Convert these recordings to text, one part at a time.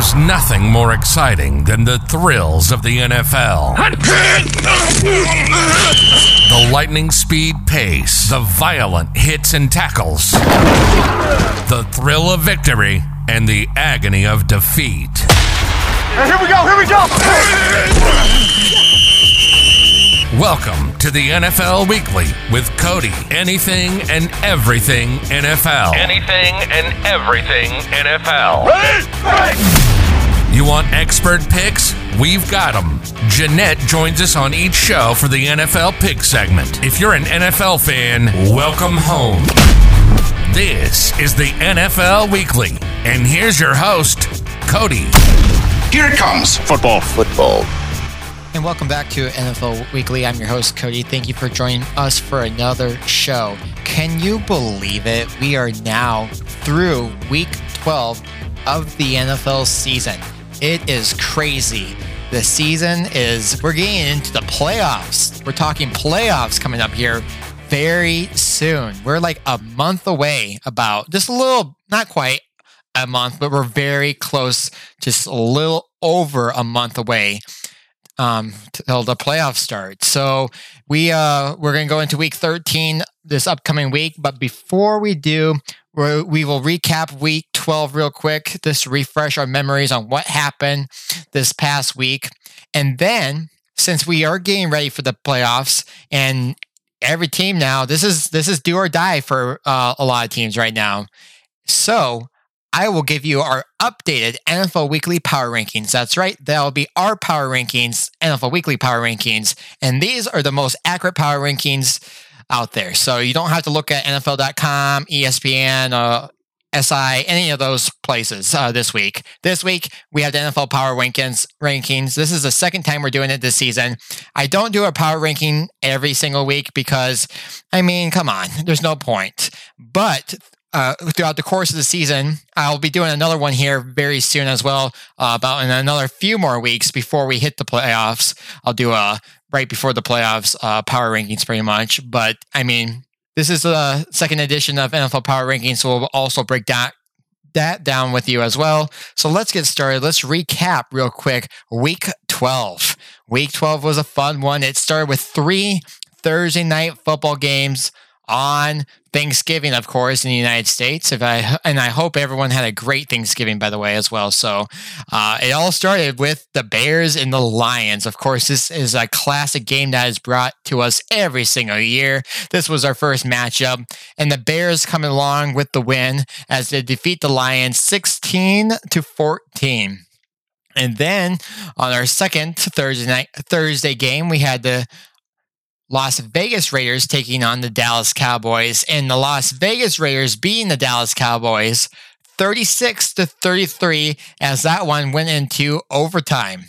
There's nothing more exciting than the thrills of the NFL. The lightning speed pace, the violent hits and tackles, the thrill of victory, and the agony of defeat. Here we go, here we go! Welcome to the NFL Weekly with Cody. Anything and everything NFL. Anything and everything NFL. You want expert picks? We've got them. Jeanette joins us on each show for the NFL pick segment. If you're an NFL fan, welcome home. This is the NFL Weekly, and here's your host, Cody. Here it comes. Football. Football. And welcome back to NFL Weekly. I'm your host, Cody. Thank you for joining us for another show. Can you believe it? We are now through week 12 of the NFL season. It is crazy. The season is, we're getting into the playoffs. We're talking playoffs coming up here very soon. We're like a month away, about just a little, not quite a month, but we're very close, just a little over a month away um, till the playoffs start. So we uh, we're going to go into week 13 this upcoming week. But before we do, we we will recap week 12 real quick, just refresh our memories on what happened this past week, and then since we are getting ready for the playoffs and every team now this is this is do or die for uh, a lot of teams right now so I will give you our updated NFL Weekly Power Rankings. That's right, that'll be our Power Rankings, NFL Weekly Power Rankings. And these are the most accurate Power Rankings out there. So you don't have to look at NFL.com, ESPN, uh, SI, any of those places uh, this week. This week, we have the NFL Power Rankings. Rankings. This is the second time we're doing it this season. I don't do a power ranking every single week because, I mean, come on, there's no point. But uh, throughout the course of the season. I'll be doing another one here very soon as well, uh, about in another few more weeks before we hit the playoffs. I'll do a right before the playoffs uh, power rankings pretty much. But I mean, this is the second edition of NFL Power Rankings, so we'll also break that that down with you as well. So let's get started. Let's recap real quick. Week 12. Week 12 was a fun one. It started with three Thursday night football games on Thanksgiving, of course, in the United States. If I and I hope everyone had a great Thanksgiving, by the way, as well. So uh, it all started with the Bears and the Lions. Of course, this is a classic game that is brought to us every single year. This was our first matchup, and the Bears coming along with the win as they defeat the Lions sixteen to fourteen. And then on our second Thursday night Thursday game, we had the Las Vegas Raiders taking on the Dallas Cowboys, and the Las Vegas Raiders beating the Dallas Cowboys 36 to 33 as that one went into overtime.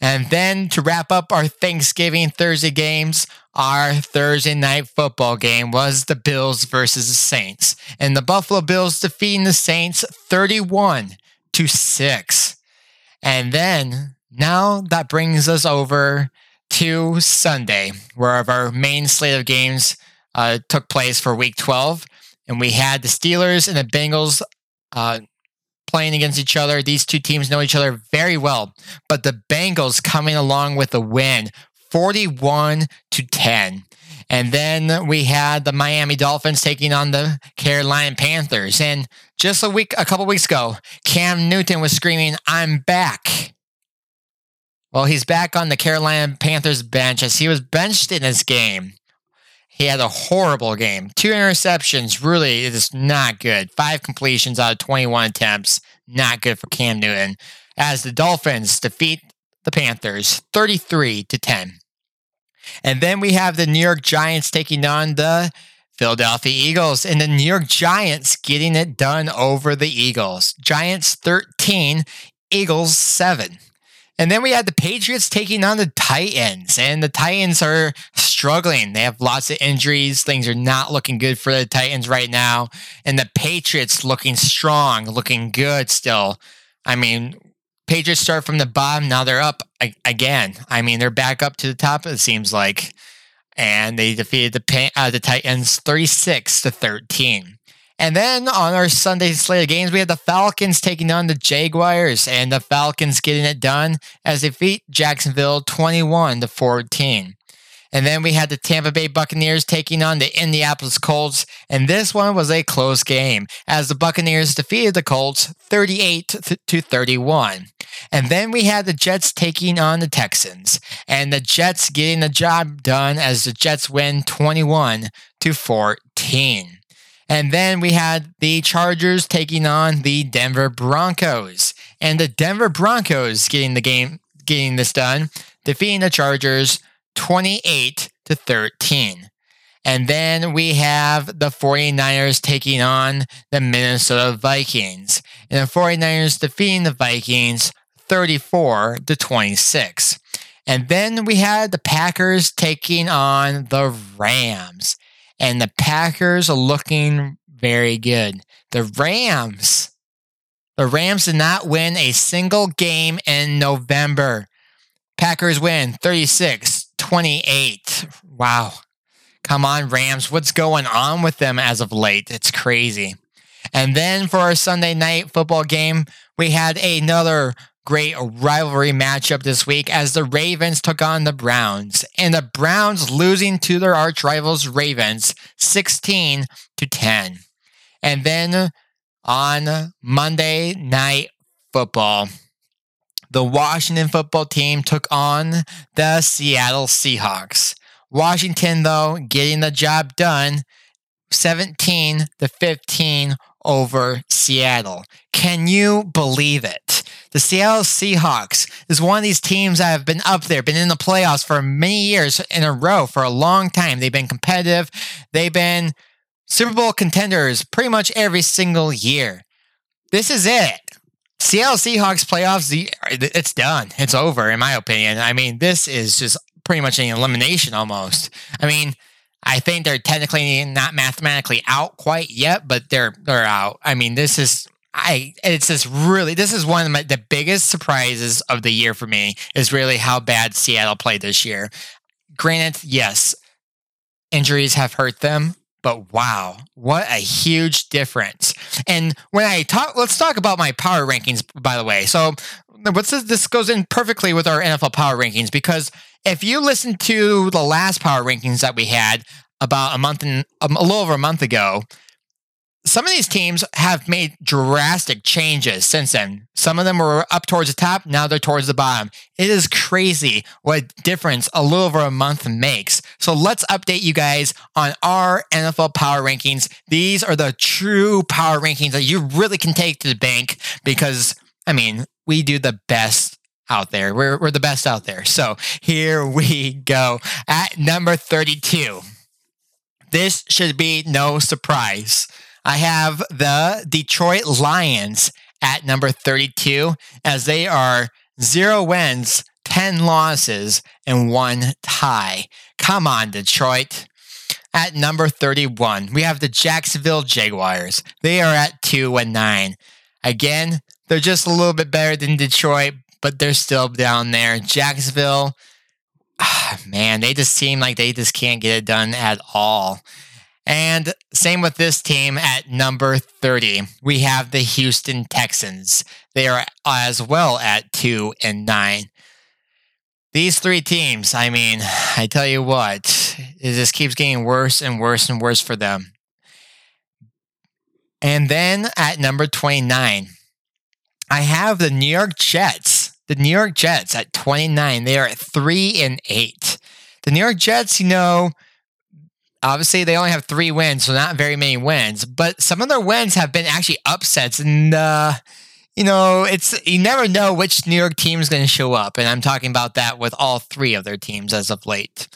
And then to wrap up our Thanksgiving Thursday games, our Thursday night football game was the Bills versus the Saints. And the Buffalo Bills defeating the Saints 31 to 6. And then now that brings us over to Sunday, where our main slate of games uh, took place for Week 12, and we had the Steelers and the Bengals uh, playing against each other. These two teams know each other very well, but the Bengals coming along with a win, 41 to 10. And then we had the Miami Dolphins taking on the Carolina Panthers. And just a week, a couple weeks ago, Cam Newton was screaming, "I'm back." Well, he's back on the Carolina Panthers bench as he was benched in this game. He had a horrible game. Two interceptions, really, it is not good. Five completions out of 21 attempts, not good for Cam Newton. As the Dolphins defeat the Panthers 33 to 10. And then we have the New York Giants taking on the Philadelphia Eagles and the New York Giants getting it done over the Eagles. Giants 13, Eagles 7. And then we had the Patriots taking on the Titans, and the Titans are struggling. They have lots of injuries. Things are not looking good for the Titans right now. And the Patriots looking strong, looking good still. I mean, Patriots start from the bottom. Now they're up again. I mean, they're back up to the top, it seems like. And they defeated the, uh, the Titans 36 to 13. And then on our Sunday slate of games, we had the Falcons taking on the Jaguars, and the Falcons getting it done as they beat Jacksonville 21 to 14. And then we had the Tampa Bay Buccaneers taking on the Indianapolis Colts, and this one was a close game as the Buccaneers defeated the Colts 38 to 31. And then we had the Jets taking on the Texans, and the Jets getting the job done as the Jets win 21 to 14. And then we had the Chargers taking on the Denver Broncos, and the Denver Broncos getting the game getting this done, defeating the Chargers 28 to 13. And then we have the 49ers taking on the Minnesota Vikings. And the 49ers defeating the Vikings 34 to 26. And then we had the Packers taking on the Rams. And the Packers are looking very good. The Rams, the Rams did not win a single game in November. Packers win 36 28. Wow. Come on, Rams. What's going on with them as of late? It's crazy. And then for our Sunday night football game, we had another great rivalry matchup this week as the Ravens took on the Browns. And the Browns losing to their arch rivals, Ravens, 16 to 10. And then on Monday night football, the Washington football team took on the Seattle Seahawks. Washington, though, getting the job done 17 to 15 over Seattle. Can you believe it? The Seattle Seahawks is one of these teams that have been up there, been in the playoffs for many years in a row for a long time. They've been competitive. They've been Super Bowl contenders pretty much every single year. This is it. Seattle Seahawks playoffs, it's done. It's over, in my opinion. I mean, this is just pretty much an elimination almost. I mean, I think they're technically not mathematically out quite yet, but they're they're out. I mean, this is I it's just really this is one of my, the biggest surprises of the year for me is really how bad Seattle played this year. Granted, yes, injuries have hurt them, but wow, what a huge difference. And when I talk, let's talk about my power rankings, by the way. So, what's this? This goes in perfectly with our NFL power rankings because if you listen to the last power rankings that we had about a month and um, a little over a month ago, some of these teams have made drastic changes since then. Some of them were up towards the top, now they're towards the bottom. It is crazy what difference a little over a month makes. So let's update you guys on our NFL power rankings. These are the true power rankings that you really can take to the bank because, I mean, we do the best out there. We're, we're the best out there. So here we go. At number 32, this should be no surprise. I have the Detroit Lions at number 32 as they are zero wins, 10 losses, and one tie. Come on, Detroit. At number 31, we have the Jacksonville Jaguars. They are at 2 and 9. Again, they're just a little bit better than Detroit, but they're still down there. Jacksonville, man, they just seem like they just can't get it done at all. And same with this team at number 30. We have the Houston Texans. They are as well at 2 and 9. These three teams, I mean, I tell you what, it just keeps getting worse and worse and worse for them. And then at number 29, I have the New York Jets. The New York Jets at 29. They are at 3 and 8. The New York Jets, you know, Obviously, they only have three wins, so not very many wins. But some of their wins have been actually upsets, and uh, you know, it's you never know which New York team is going to show up. And I'm talking about that with all three of their teams as of late.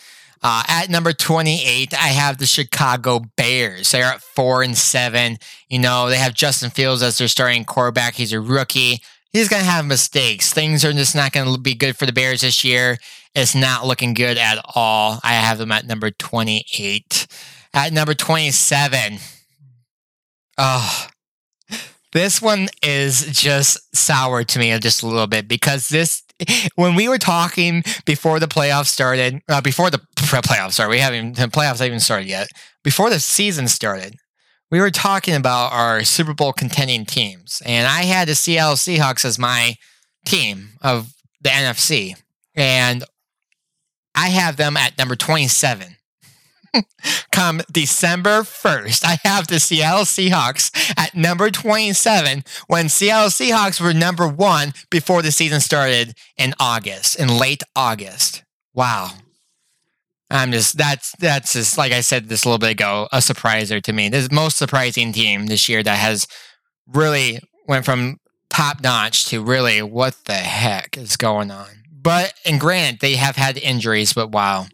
Uh, at number 28, I have the Chicago Bears. They're at four and seven. You know, they have Justin Fields as their starting quarterback. He's a rookie. He's going to have mistakes. Things are just not going to be good for the Bears this year. It's not looking good at all. I have them at number 28. At number 27. Oh, this one is just sour to me just a little bit because this, when we were talking before the playoffs started, uh, before the playoffs started, we haven't, the playoffs haven't even started yet. Before the season started, we were talking about our Super Bowl contending teams, and I had the Seattle Seahawks as my team of the NFC, and I have them at number 27. Come December 1st, I have the Seattle Seahawks at number 27 when Seattle Seahawks were number one before the season started in August, in late August. Wow. I'm just that's that's just like I said this a little bit ago, a surpriser to me. This most surprising team this year that has really went from top notch to really what the heck is going on. But and granted, they have had injuries, but wow.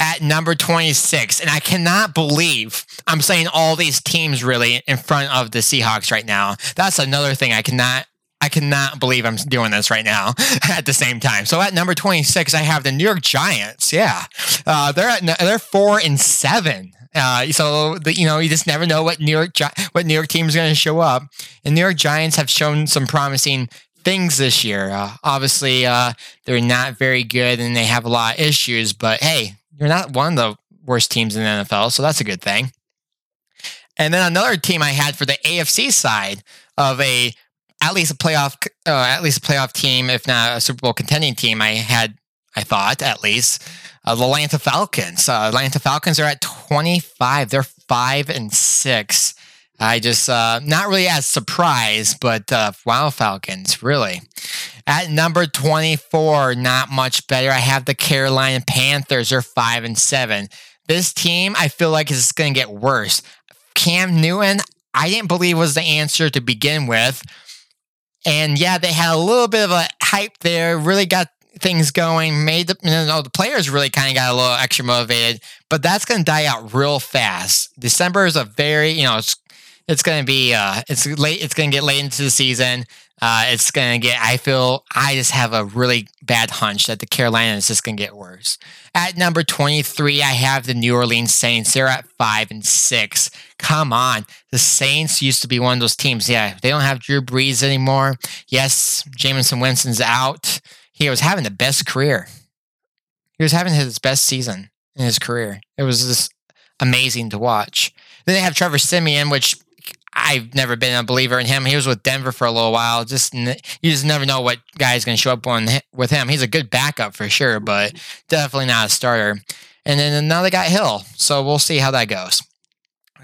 At number 26, and I cannot believe I'm saying all these teams really in front of the Seahawks right now. That's another thing I cannot I cannot believe I'm doing this right now at the same time. So at number 26, I have the New York Giants. Yeah, uh, they're at they're four and seven. Uh, so the, you know you just never know what New York what New York team is going to show up. And New York Giants have shown some promising things this year. Uh, obviously, uh, they're not very good and they have a lot of issues. But hey, you're not one of the worst teams in the NFL, so that's a good thing. And then another team I had for the AFC side of a at least a playoff, uh, at least a playoff team, if not a Super Bowl contending team. I had, I thought at least, uh, the Atlanta Falcons. Uh, Atlanta Falcons are at 25. They're five and six. I just uh, not really as surprised, but uh, wow, Falcons really. At number 24, not much better. I have the Carolina Panthers. They're five and seven. This team, I feel like is going to get worse. Cam Newton, I didn't believe was the answer to begin with. And yeah, they had a little bit of a hype there, really got things going, made the, you know, the players really kind of got a little extra motivated, but that's going to die out real fast. December is a very, you know, it's it's going to be uh it's late it's going to get late into the season. Uh, it's going to get, I feel, I just have a really bad hunch that the Carolina is just going to get worse. At number 23, I have the New Orleans Saints. They're at five and six. Come on. The Saints used to be one of those teams. Yeah, they don't have Drew Brees anymore. Yes, Jameis Winston's out. He was having the best career. He was having his best season in his career. It was just amazing to watch. Then they have Trevor Siemian, which I've never been a believer in him. He was with Denver for a little while. Just you just never know what guy's going to show up on with him. He's a good backup for sure, but definitely not a starter. And then another guy, Hill. So we'll see how that goes.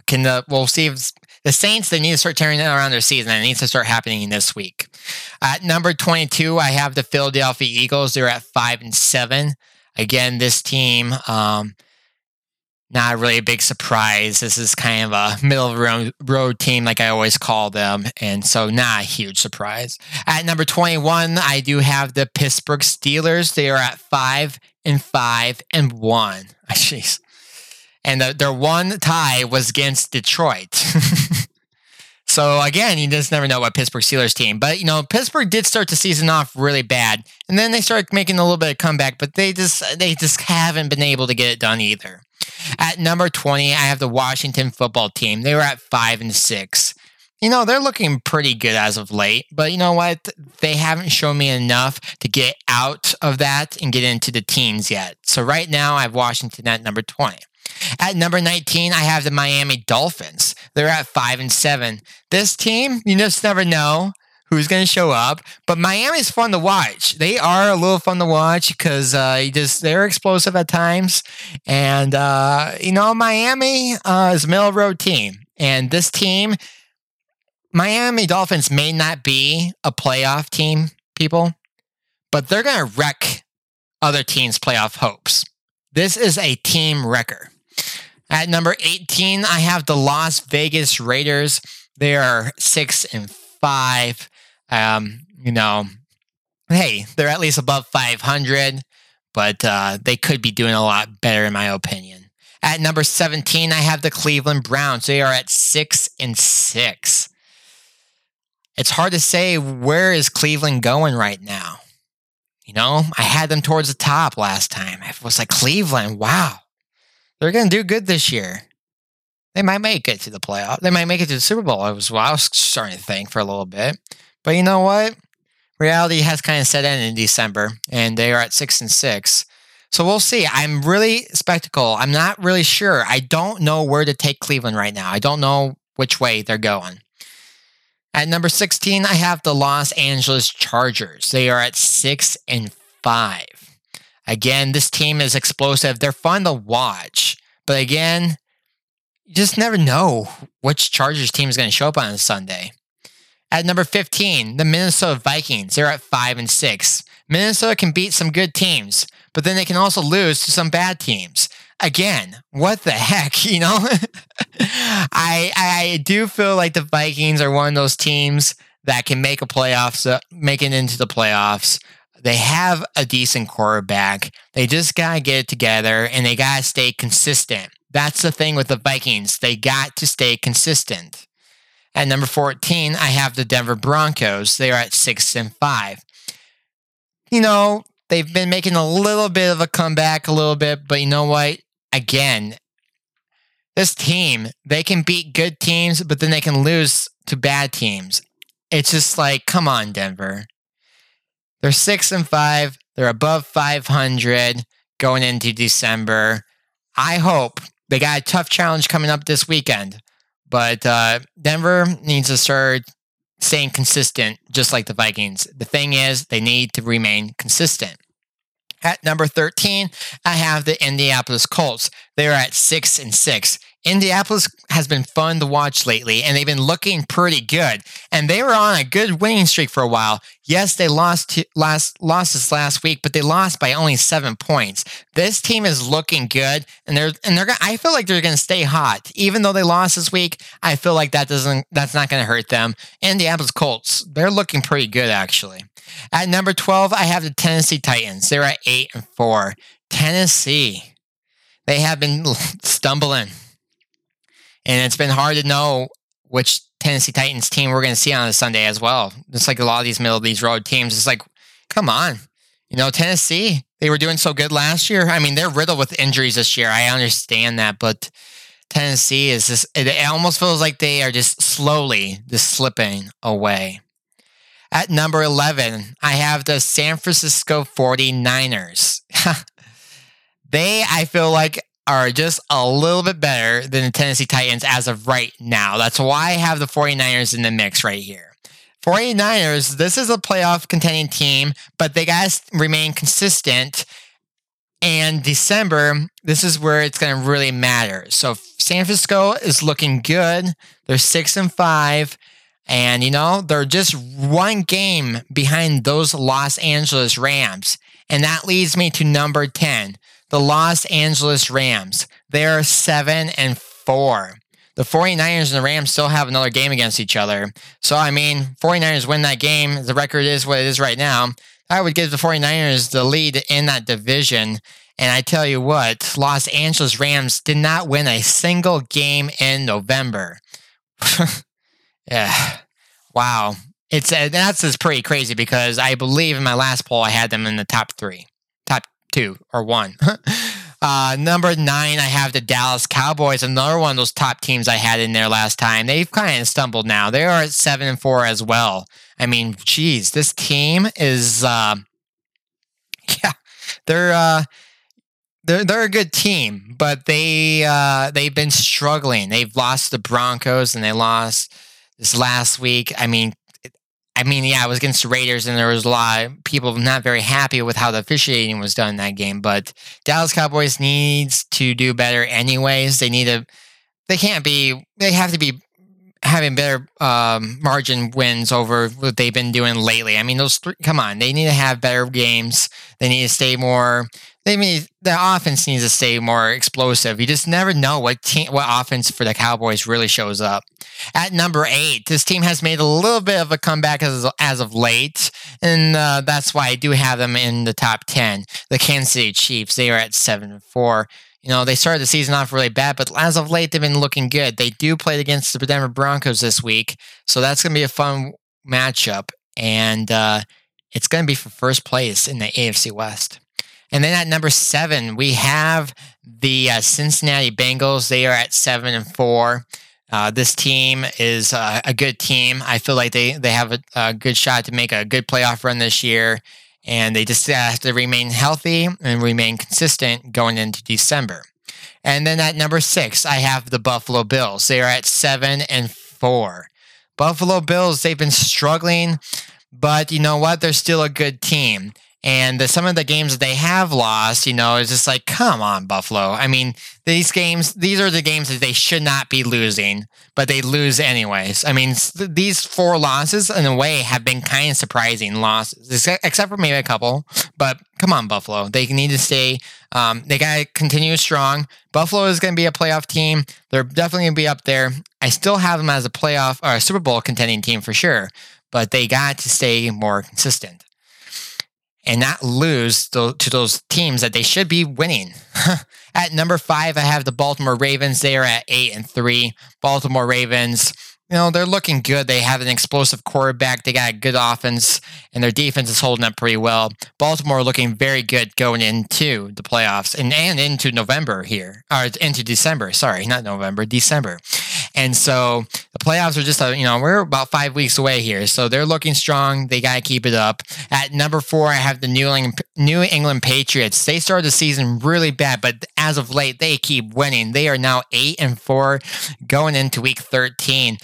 Can the we'll see if the Saints they need to start turning around their season. It needs to start happening this week. At number twenty-two, I have the Philadelphia Eagles. They're at five and seven. Again, this team. Um, not really a big surprise. This is kind of a middle of the road team, like I always call them. And so, not a huge surprise. At number 21, I do have the Pittsburgh Steelers. They are at five and five and one. Jeez. And the, their one tie was against Detroit. so again, you just never know what Pittsburgh Steelers team. But you know, Pittsburgh did start the season off really bad, and then they started making a little bit of comeback. But they just they just haven't been able to get it done either. At number 20, I have the Washington football team. They were at five and six. You know, they're looking pretty good as of late, but you know what? They haven't shown me enough to get out of that and get into the teens yet. So right now, I have Washington at number 20. At number 19, I have the Miami Dolphins. They're at five and seven. This team, you just never know who's going to show up. But Miami's fun to watch. They are a little fun to watch because uh, just they're explosive at times, and uh, you know Miami uh, is a middle road team, and this team, Miami Dolphins, may not be a playoff team, people, but they're going to wreck other teams' playoff hopes. This is a team wrecker. At number 18, I have the Las Vegas Raiders. They are six and five. Um, you know, hey, they're at least above 500, but uh, they could be doing a lot better, in my opinion. At number 17, I have the Cleveland Browns. They are at six and six. It's hard to say where is Cleveland going right now. You know, I had them towards the top last time. I was like, Cleveland, wow, they're going to do good this year. They might make it to the playoff. They might make it to the Super Bowl. I was, I was starting to think for a little bit. But you know what? Reality has kind of set in in December, and they are at six and six. So we'll see. I'm really spectacle. I'm not really sure. I don't know where to take Cleveland right now. I don't know which way they're going. At number 16, I have the Los Angeles Chargers. They are at 6 and 5. Again, this team is explosive. They're fun to watch. But again, you just never know which Chargers team is going to show up on Sunday. At number 15, the Minnesota Vikings. They're at 5 and 6. Minnesota can beat some good teams, but then they can also lose to some bad teams. Again, what the heck, you know? I I do feel like the Vikings are one of those teams that can make a playoffs, uh, make it into the playoffs. They have a decent quarterback. They just got to get it together and they got to stay consistent. That's the thing with the Vikings. They got to stay consistent. At number 14, I have the Denver Broncos. They are at 6 and 5. You know, they've been making a little bit of a comeback a little bit, but you know what? Again, this team, they can beat good teams, but then they can lose to bad teams. It's just like, come on, Denver. They're 6 and 5. They're above 500 going into December. I hope they got a tough challenge coming up this weekend. But uh, Denver needs to start staying consistent, just like the Vikings. The thing is, they need to remain consistent. At number 13, I have the Indianapolis Colts. They're at 6 and 6. Indianapolis has been fun to watch lately, and they've been looking pretty good. And they were on a good winning streak for a while. Yes, they lost last lost this last week, but they lost by only seven points. This team is looking good, and they're and they're. I feel like they're going to stay hot, even though they lost this week. I feel like that doesn't that's not going to hurt them. Indianapolis Colts, they're looking pretty good actually. At number twelve, I have the Tennessee Titans. They're at eight and four. Tennessee, they have been stumbling and it's been hard to know which Tennessee Titans team we're going to see on a Sunday as well. It's like a lot of these middle of these road teams. It's like, come on, you know, Tennessee. They were doing so good last year. I mean, they're riddled with injuries this year. I understand that, but Tennessee is just. It, almost feels like they are just slowly just slipping away. At number 11, I have the San Francisco 49ers. they, I feel like, are just a little bit better than the Tennessee Titans as of right now. That's why I have the 49ers in the mix right here. 49ers, this is a playoff contending team, but they got to remain consistent. And December, this is where it's going to really matter. So San Francisco is looking good. They're six and five. And, you know, they're just one game behind those Los Angeles Rams. And that leads me to number 10 the Los Angeles Rams. They're 7 and 4. The 49ers and the Rams still have another game against each other. So, I mean, 49ers win that game. The record is what it is right now. I would give the 49ers the lead in that division. And I tell you what, Los Angeles Rams did not win a single game in November. yeah. Wow. It's uh, that's just pretty crazy because I believe in my last poll I had them in the top three two or one. uh, number nine, I have the Dallas Cowboys, another one of those top teams I had in there last time. They've kind of stumbled now. They are at seven and four as well. I mean, geez, this team is, uh, yeah, they're, uh, they're, they're a good team, but they uh, they've been struggling. They've lost the Broncos and they lost this last week. I mean, I mean, yeah, it was against the Raiders, and there was a lot of people not very happy with how the officiating was done in that game. But Dallas Cowboys needs to do better, anyways. They need to. They can't be. They have to be having better um, margin wins over what they've been doing lately. I mean, those three. Come on, they need to have better games. They need to stay more they mean the offense needs to stay more explosive. You just never know what team, what offense for the Cowboys really shows up. At number eight, this team has made a little bit of a comeback as as of late, and uh, that's why I do have them in the top ten. The Kansas City Chiefs, they are at seven and four. You know, they started the season off really bad, but as of late, they've been looking good. They do play against the Denver Broncos this week, so that's going to be a fun matchup, and uh, it's going to be for first place in the AFC West. And then at number seven, we have the uh, Cincinnati Bengals. They are at seven and four. Uh, this team is uh, a good team. I feel like they, they have a, a, good shot to make a good playoff run this year. And they just have to remain healthy and remain consistent going into December. And then at number six, I have the Buffalo Bills. They are at seven and four. Buffalo Bills, they've been struggling, but you know what? They're still a good team. And the, some of the games that they have lost, you know, is just like, come on, Buffalo. I mean, these games, these are the games that they should not be losing, but they lose anyways. I mean, th- these four losses, in a way, have been kind of surprising losses, except for maybe a couple. But come on, Buffalo. They need to stay, um, they got to continue strong. Buffalo is going to be a playoff team. They're definitely going to be up there. I still have them as a playoff or a Super Bowl contending team for sure, but they got to stay more consistent and not lose to, those teams that they should be winning. at number five, I have the Baltimore Ravens. They are at eight and three. Baltimore Ravens you know, they're looking good. They have an explosive quarterback. They got a good offense, and their defense is holding up pretty well. Baltimore looking very good going into the playoffs and, and into November here, or into December. Sorry, not November, December. And so the playoffs are just, a, you know, we're about five weeks away here. So they're looking strong. They got to keep it up. At number four, I have the New England, New England Patriots. They started the season really bad, but as of late, they keep winning. They are now eight and four going into week 13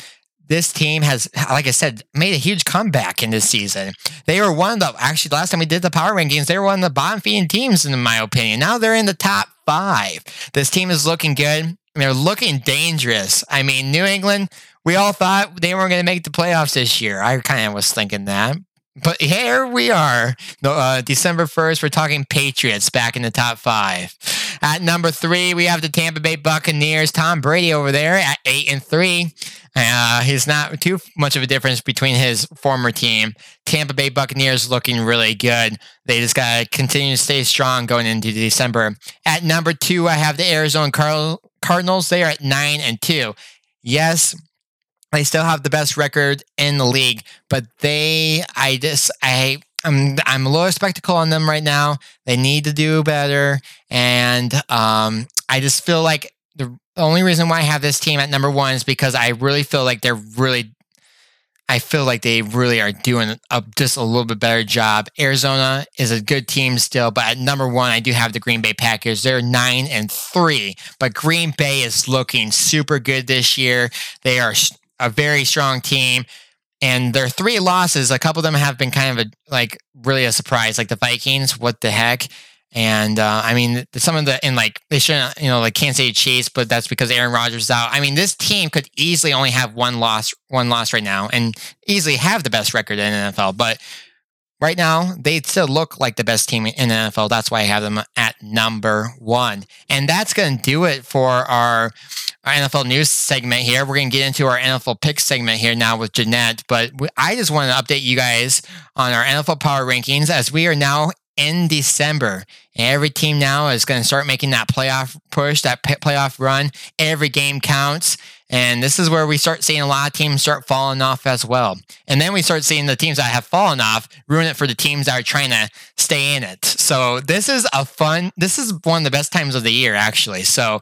this team has, like I said, made a huge comeback in this season. They were one of the, actually, last time we did the power rankings, they were one of the bottom feeding teams, in my opinion. Now they're in the top five. This team is looking good. They're looking dangerous. I mean, New England, we all thought they weren't going to make the playoffs this year. I kind of was thinking that. But here we are, uh, December 1st. We're talking Patriots back in the top five. At number three, we have the Tampa Bay Buccaneers. Tom Brady over there at eight and three. Uh, he's not too much of a difference between his former team. Tampa Bay Buccaneers looking really good. They just got to continue to stay strong going into December. At number two, I have the Arizona Cardinals. Cardinals, they are at nine and two. Yes, they still have the best record in the league, but they, I just, I, I'm, I'm a little skeptical on them right now. They need to do better, and um, I just feel like the only reason why I have this team at number one is because I really feel like they're really, I feel like they really are doing a, just a little bit better job. Arizona is a good team still, but at number one, I do have the Green Bay Packers. They're nine and three, but Green Bay is looking super good this year. They are a very strong team. And their three losses, a couple of them have been kind of a like really a surprise, like the Vikings. What the heck? And uh, I mean, some of the in like they shouldn't, you know, like can't say Chiefs, but that's because Aaron Rodgers is out. I mean, this team could easily only have one loss, one loss right now, and easily have the best record in NFL. But right now, they still look like the best team in the NFL. That's why I have them at number one. And that's going to do it for our our NFL news segment here. We're going to get into our NFL pick segment here now with Jeanette. But I just want to update you guys on our NFL power rankings as we are now in December. Every team now is going to start making that playoff push, that playoff run. Every game counts. And this is where we start seeing a lot of teams start falling off as well. And then we start seeing the teams that have fallen off ruin it for the teams that are trying to stay in it. So this is a fun, this is one of the best times of the year, actually. So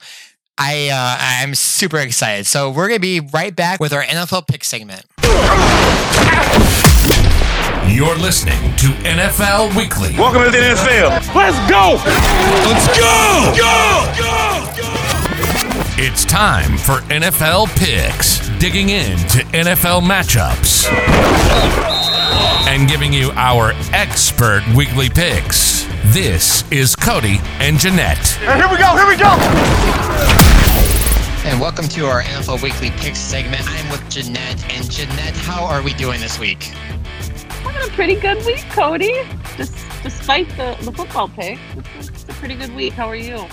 I uh, I'm super excited. So we're gonna be right back with our NFL pick segment. You're listening to NFL Weekly. Welcome to the NFL. Let's go. Let's go. Go. Go. go. It's time for NFL picks, digging into NFL matchups and giving you our expert weekly picks. This is Cody and Jeanette. And here we go. Here we go. And welcome to our NFL Weekly Picks segment. I'm with Jeanette. And Jeanette, how are we doing this week? Having a pretty good week, Cody. Just despite the, the football pick, it's, it's a pretty good week. How are you?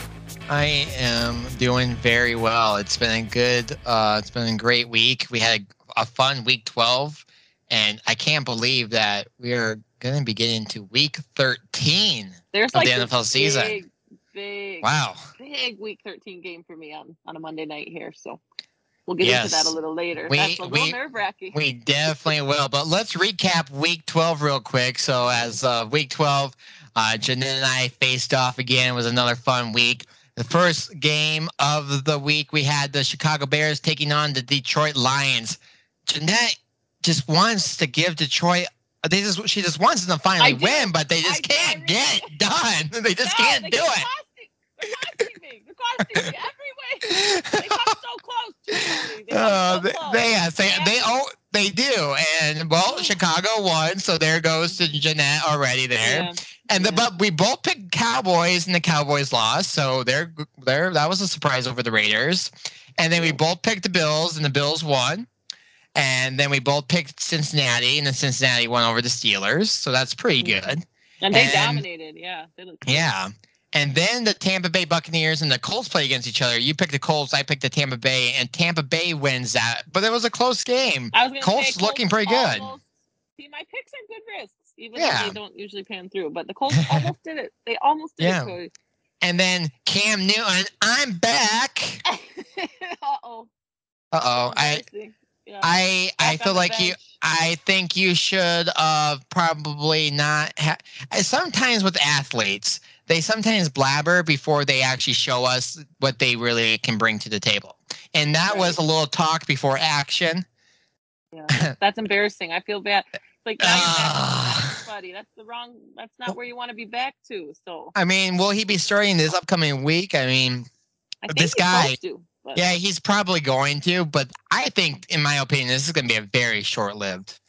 I am doing very well. It's been a good, uh, it's been a great week. We had a, a fun week 12, and I can't believe that we are going to be getting to week 13 There's of like the NFL season. Big, big, wow, big week 13 game for me on on a Monday night here. So we'll get yes. into that a little later. We, That's a little nerve wracking. We definitely will. But let's recap week 12 real quick. So as uh, week 12, uh, Jeanette and I faced off again. It was another fun week. The first game of the week, we had the Chicago Bears taking on the Detroit Lions. Jeanette just wants to give Detroit they just she just wants them to finally win, but they just I can't get done. They just no, can't they do it. Costing me. They're busting me They come so close. Too, Cody. They, Uh, so they, close. they, yes, they, they, Yeah. oh, they do. And well, Chicago won, so there goes to Jeanette already there. Yeah. And the, Yeah. but we both picked Cowboys, and the Cowboys lost, so they're there. That was a surprise over the Raiders. And then we both picked the Bills, and the Bills won. And then we both picked Cincinnati, and the Cincinnati won over the Steelers, so that's pretty good. And they And- dominated. Yeah. They looked good. And then the Tampa Bay Buccaneers and the Colts play against each other. You picked the Colts, I picked the Tampa Bay, and Tampa Bay wins that. But it was a close game. I was gonna Colts looking Colts pretty good. See, my picks are good risks, even Yeah. though they don't usually pan through. But the Colts almost did it. They almost did Yeah. it, Cody. And then Cam Newton, I'm back. uh oh. Uh oh. I Yeah. I I feel like you. I think you should uh probably not ha- sometimes with athletes, they sometimes blabber before they actually show us what they really can bring to the table. And that was a little talk before action. Yeah. That's embarrassing. I feel bad. It's like now you're back to everybody. That's the wrong. That's not where you want to be back to. So I mean, will he be starting this upcoming week? I mean, I this guy- to, yeah, he's probably going to, but I think, in my opinion, this is going to be a very short lived.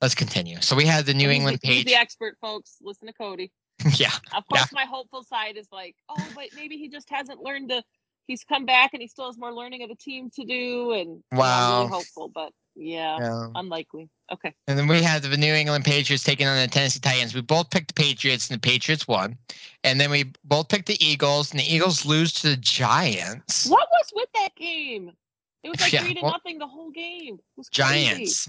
Let's continue. So we had the New England page. the expert, folks. Listen to Cody. yeah. Of course, my hopeful side is like, oh, but maybe he just hasn't learned to. He's come back and he still has more learning of the team to do, and you know, I'm Wow. really hopeful, but yeah, yeah. unlikely. Okay, And then we had the New England Patriots taking on the Tennessee Titans. We both picked the Patriots, and the Patriots won. And then we both picked the Eagles, and the Eagles lose to the Giants. what was with that game? It was like Yeah, three to well- nothing the whole game. It was crazy. Giants.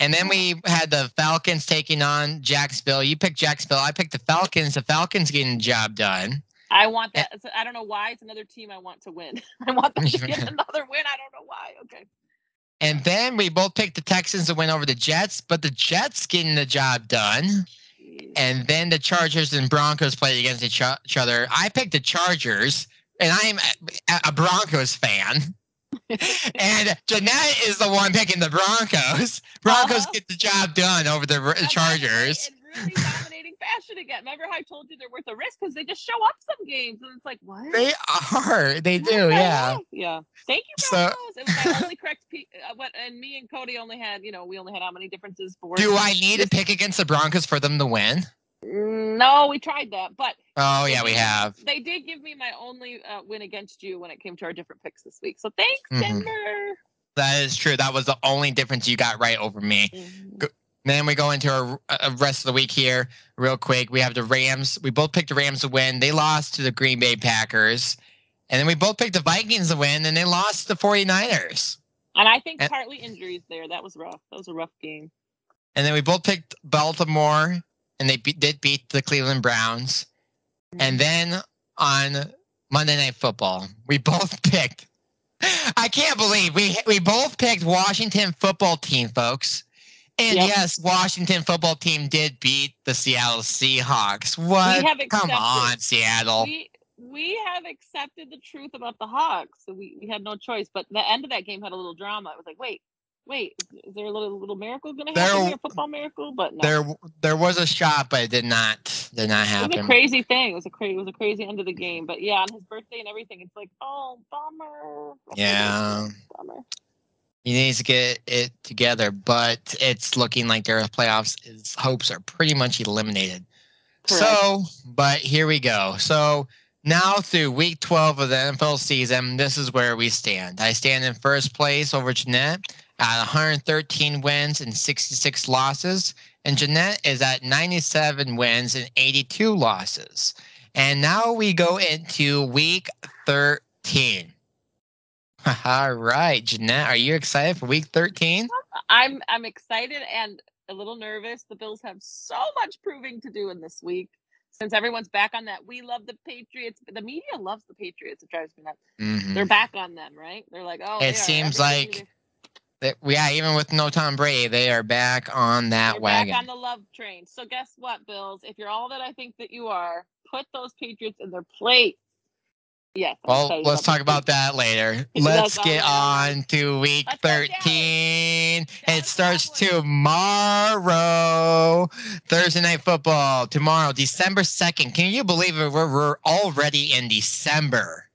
And then we had the Falcons taking on Jacksonville. You picked Jacksonville. I picked the Falcons. The Falcons getting the job done. I want that. it's- I don't know why. It's another team I want to win. I want them to get another win. I don't know why. Okay. And then we both picked the Texans to win over the Jets, but the Jets getting the job done. And then the Chargers and Broncos played against each each other. I picked the Chargers, and I'm a- a Broncos fan. And Jeanette is the one picking the Broncos. Broncos Uh-huh. get the job done over the R- Chargers. really dominating fashion again. Remember how I told you they're worth a risk because they just show up some games and it's like what? They are. They do. Yeah. Yeah. Thank you, So- it was my only correct. Pe- uh, what? And me and Cody only had, you know, we only had how many differences? Four. Do I need to pick against the Broncos for them to win? No, we tried that, but Oh yeah, we have. They did give me my only uh, win against you when it came to our different picks this week. So thanks, Mhm. Denver. That is true. That was the only difference you got right over me. Mhm. Then we go into our uh, rest of the week here, real quick. We have the Rams. We both picked the Rams to win. They lost to the Green Bay Packers. And then we both picked the Vikings to win, and they lost to the 49ers. And I think And- partly injuries there. That was rough. That was a rough game. And then we both picked Baltimore, and they be- did beat the Cleveland Browns. And mm. then on Monday Night Football, we both picked. I can't believe we we both picked Washington football team, folks. And Yep. yes, Washington football team did beat the Seattle Seahawks. What? Come on, Seattle. We we have accepted the truth about the Hawks, so we, we had no choice. But the end of that game had a little drama. It was like, wait, wait, is, there a little little miracle going to happen There- here, football miracle? But no, There there was a shot, but it did not did not happen. it was a crazy thing. It was a crazy, it was a crazy end of the game. But yeah, on his birthday and everything, it's like, oh, bummer. Oh, yeah. bummer. He needs to get it together, but it's looking like their playoffs his hopes are pretty much eliminated. Correct. So, but here we go. So now through week 12 of the NFL season, this is where we stand. I stand in first place over Jeanette at 113 wins and 66 losses. And Jeanette is at 97 wins and 82 losses. And now we go into week 13. All right, Jeanette, are you excited for week 13? I'm I'm excited and a little nervous. The Bills have so much proving to do in this week. Since everyone's back on that, we love the Patriots. The media loves the Patriots. It drives me nuts. Mhm. They're back on them, right? They're like, oh, It they seems like That- Yeah, even with no Tom Brady, they are back on that They're wagon. back on the love train. So guess what, Bills? If you're all that I think that you are, put those Patriots in their place. Yes. Well, let's talk about that later. Let's get on to week Let's 13. It starts tomorrow. Thursday night football. Tomorrow, December 2nd. Can you believe it? We're, we're already in December.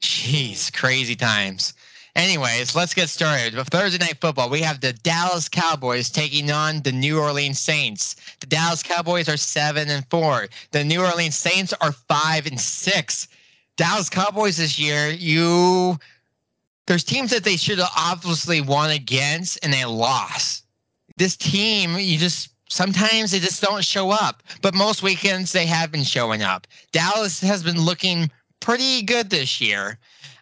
Jeez, crazy times. Anyways, let's get started. With Thursday night football, we have the Dallas Cowboys taking on the New Orleans Saints. The Dallas Cowboys are seven and four. The New Orleans Saints are five and six. Dallas Cowboys this year, you there's teams that they should have obviously won against and they lost. This team, you just sometimes they just don't show up. But most weekends they have been showing up. Dallas has been looking pretty good this year.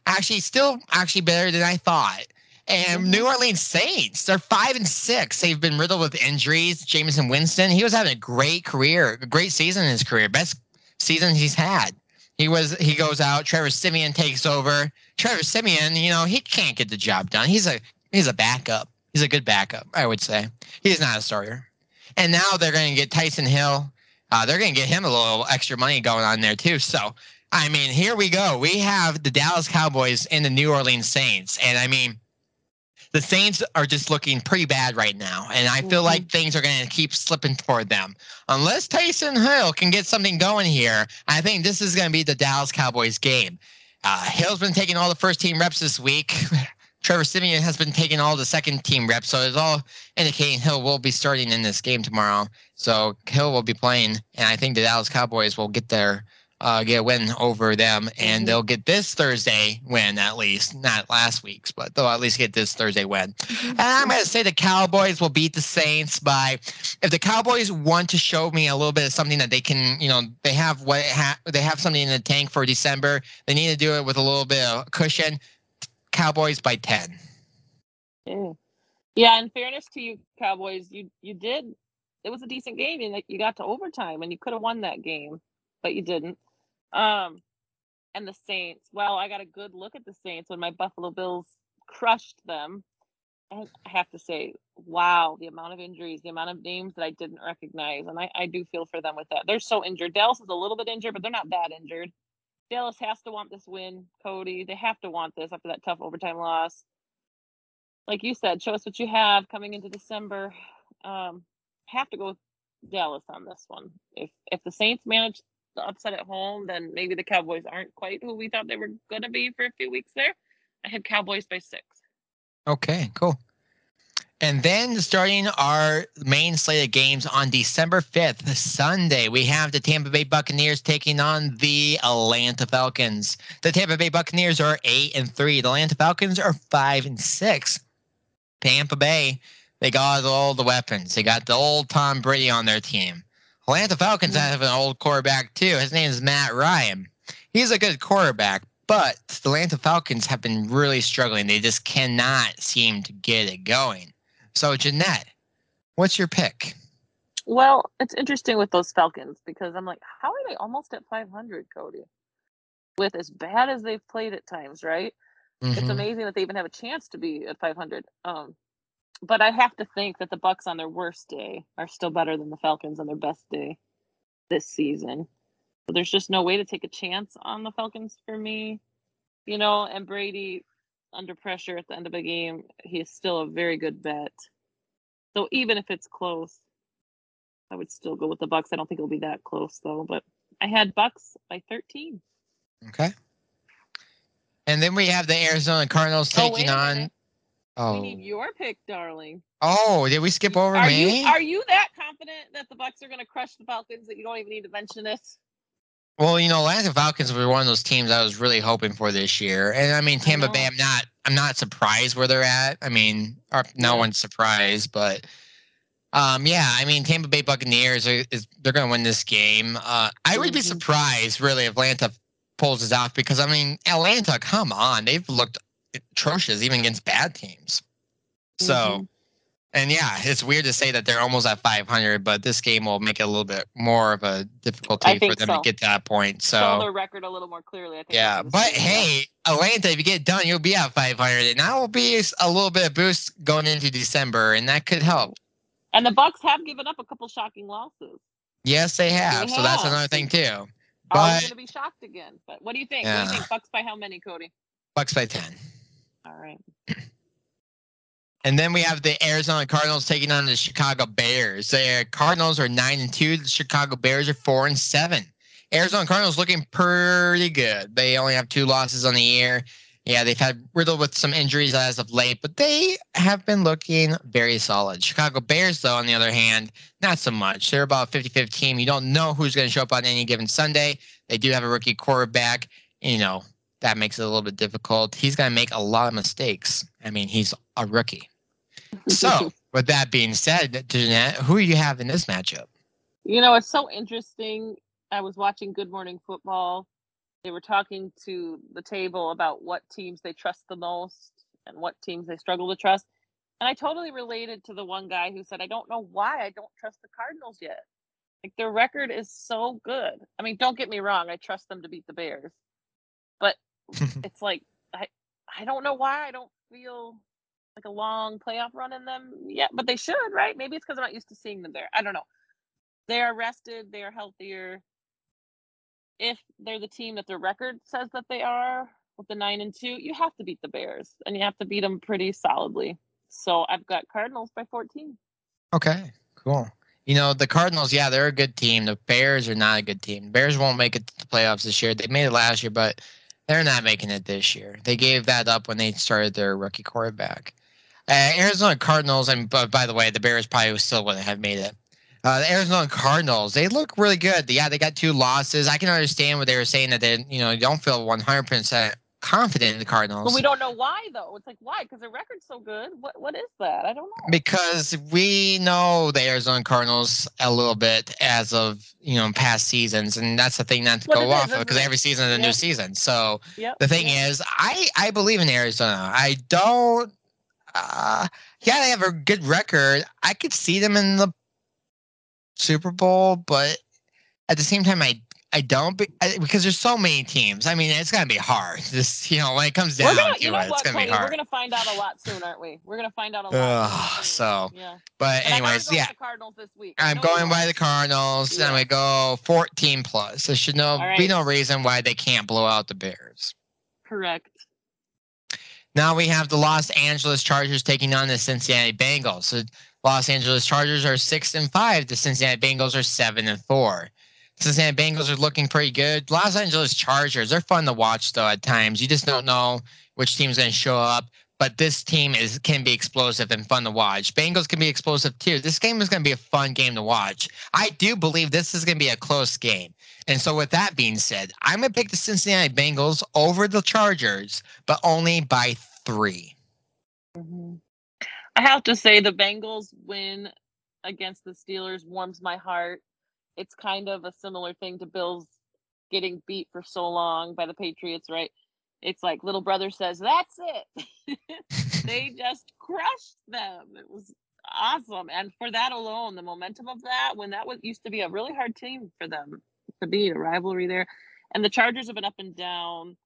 Actually, still actually better than I thought. And New Orleans Saints, they're five and six. They've been riddled with injuries. Jameis Winston, he was having a great career, a great season in his career, best season he's had. He was he goes out. Trevor Siemian takes over. Trevor Siemian, you know, he can't get the job done. He's a he's a backup. He's a good backup, I would say. He's not a starter. And now they're going to get Taysom Hill. Uh, they're going to get him a little extra money going on there too. So, I mean, here we go. We have the Dallas Cowboys and the New Orleans Saints, and I mean, the Saints are just looking pretty bad right now, and I feel like things are going to keep slipping toward them unless Taysom Hill can get something going here. I think this is going to be the Dallas Cowboys game. Uh, Hill's been taking all the first team reps this week. Trevor Siemian has been taking all the second team reps, so it's all indicating Hill will be starting in this game tomorrow. So Hill will be playing, and I think the Dallas Cowboys will get their uh, get a win over them, and Mhm. they'll get this Thursday win at least, not last week's, but they'll at least get this Thursday win. And I'm going to say the Cowboys will beat the Saints by if the Cowboys want to show me a little bit of something that they can, you know, they have what ha- they have something in the tank for December. They need to do it with a little bit of cushion. Cowboys by 10. Yeah. Yeah, in fairness to you, Cowboys, you you did. It was a decent game, and you got to overtime, and you could have won that game, but you didn't. Um, and the Saints. Well, I got a good look at the Saints when my Buffalo Bills crushed them. And I have to say, wow, the amount of injuries, the amount of names that I didn't recognize, and I, I do feel for them with that. They're so injured. Dallas is a little bit injured, but they're not bad injured. Dallas has to want this win, Cody. They have to want this after that tough overtime loss like you said, show us what you have coming into December. Um, have to go with Dallas on this one. If if the Saints manage the upset at home, then maybe the Cowboys aren't quite who we thought they were going to be for a few weeks there. I had Cowboys by six. Okay, cool. And then starting our main slate of games on December 5th, Sunday, we have the Tampa Bay Buccaneers taking on the Atlanta Falcons. The Tampa Bay Buccaneers are 8 and 3. The Atlanta Falcons are 5 and 6. Tampa Bay, they got all the weapons. They got the old Tom Brady on their team. Atlanta Falcons have an old quarterback too. His name is Matt Ryan. He's a good quarterback, but the Atlanta Falcons have been really struggling. They just cannot seem to get it going. So, Jeanette, what's your pick? Well, it's interesting with those Falcons because I'm like, how are they almost at 500, Cody? With as bad as they've played at times, right? it's Mhm. amazing that they even have a chance to be at 500 um but i have to think that the bucks on their worst day are still better than the falcons on their best day this season but there's just no way to take a chance on the falcons for me you know and brady under pressure at the end of a game he is still a very good bet so even if it's close i would still go with the bucks i don't think it'll be that close though but i had bucks by 13 Okay. And then we have the Arizona Cardinals Oh, wait taking a on. Oh, we need your pick darling oh, did we skip over are me? you are you that confident that the Bucks are going to crush the Falcons that you don't even need to mention this? Well, you know, Atlanta Falcons were one of those teams I was really hoping for this year, and I mean Tampa Bay. I'm not. I'm not surprised where they're at. I mean, no Yeah. one's surprised, but um, yeah. I mean, Tampa Bay Buccaneers are is, they're going to win this game. Uh, I would be Mhm. surprised really if Atlanta pulls this off because I mean, Atlanta, come on, they've looked atrocious even against bad teams. So. Mhm. And yeah, it's weird to say that they're almost at 500, but this game will make it a little bit more of a difficulty for them so. to get to that point. Show So their record a little more clearly. I think. yeah, but hey, Atlanta, if you get done, you'll be at 500, and that will be a little bit of boost going into December, and that could help. and the Bucks have given up a couple shocking losses. Yes, they have. So that's another thing too. But- we going to be shocked again? But what do you think? What do you think? Bucks by how many, Cody? Bucks by 10. All right. And then we have the Arizona Cardinals taking on the Chicago Bears. The Cardinals are nine and two. The Chicago Bears are four and seven. Arizona Cardinals looking pretty good. They only have two losses on the year. Yeah, they've had riddled with some injuries as of late, but they have been looking very solid. Chicago Bears, though, on the other hand, not so much. They're about 50 50 team. You don't know who's going to show up on any given Sunday. They do have a rookie quarterback. You know, that makes it a little bit difficult. He's going to make a lot of mistakes. I mean, he's a rookie. So, with that being said, Jeanette, who do you have in this matchup? You know, it's so interesting. I was watching Good Morning Football. They were talking to the table about what teams they trust the most and what teams they struggle to trust. And I totally related to the one guy who said, I don't know why I don't trust the Cardinals yet. Like their record is so good. I mean, don't get me wrong, I trust them to beat the Bears. But it's like I I don't know why I don't feel like a long playoff run in them yet, but they should, right? Maybe it's because I'm not used to seeing them there. I don't know. They are rested, they are healthier. If they're the team that their record says that they are with the nine and two, you have to beat the Bears and you have to beat them pretty solidly. So I've got Cardinals by 14. Okay, cool. You know, the Cardinals, yeah, they're a good team. The Bears are not a good team. Bears won't make it to the playoffs this year. They made it last year, but they're not making it this year. They gave that up when they started their rookie quarterback. Uh, Arizona Cardinals, and by, by the way, the Bears probably still wouldn't have made it. Uh, the Arizona Cardinals, they look really good. Yeah, they got two losses. I can understand what they were saying that they, you know, don't feel 100% confident in the Cardinals. But we don't know why though. It's like why? Because their record's so good. What what is that? I don't know. because we know the Arizona Cardinals a little bit as of you know past seasons, and that's the thing not to What go off of because every season is a Yeah. new season. So Yep. the thing is, I I believe in Arizona. I don't. Uh, yeah, they have a good record. I could see them in the Super Bowl, but at the same time, I I don't be, I, because there's so many teams. I mean, it's gonna be hard. This you know when it comes down gonna, to you know it, it's gonna Cody? be hard. We're gonna find out a lot soon, aren't we? We're gonna find out a lot. Ugh, soon. so, yeah. But And anyways, going yeah. The Cardinals this week. I'm going by the Cardinals, and Yeah. I'm gonna go 14 plus. There should no All be no reason why they can't blow out the Bears. Correct. Now we have the Los Angeles Chargers taking on the Cincinnati Bengals. So Los Angeles Chargers are six and five. The Cincinnati Bengals are seven and four. Cincinnati Bengals are looking pretty good. Los Angeles Chargers, they're fun to watch though at times. You just don't know which team's going to show up. But this team is can be explosive and fun to watch. Bengals can be explosive too. This game is going to be a fun game to watch. I do believe this is going to be a close game. And so, with that being said, I'm going to pick the Cincinnati Bengals over the Chargers, but only by three. Mhm. I have to say the Bengals win against the Steelers warms my heart. It's kind of a similar thing to Bills getting beat for so long by the Patriots, right? It's like little brother says, "That's it." they just crushed them. It was awesome, and for that alone, the momentum of that when that was used to be a really hard team for them to beat, a rivalry there, and the Chargers have been up and down.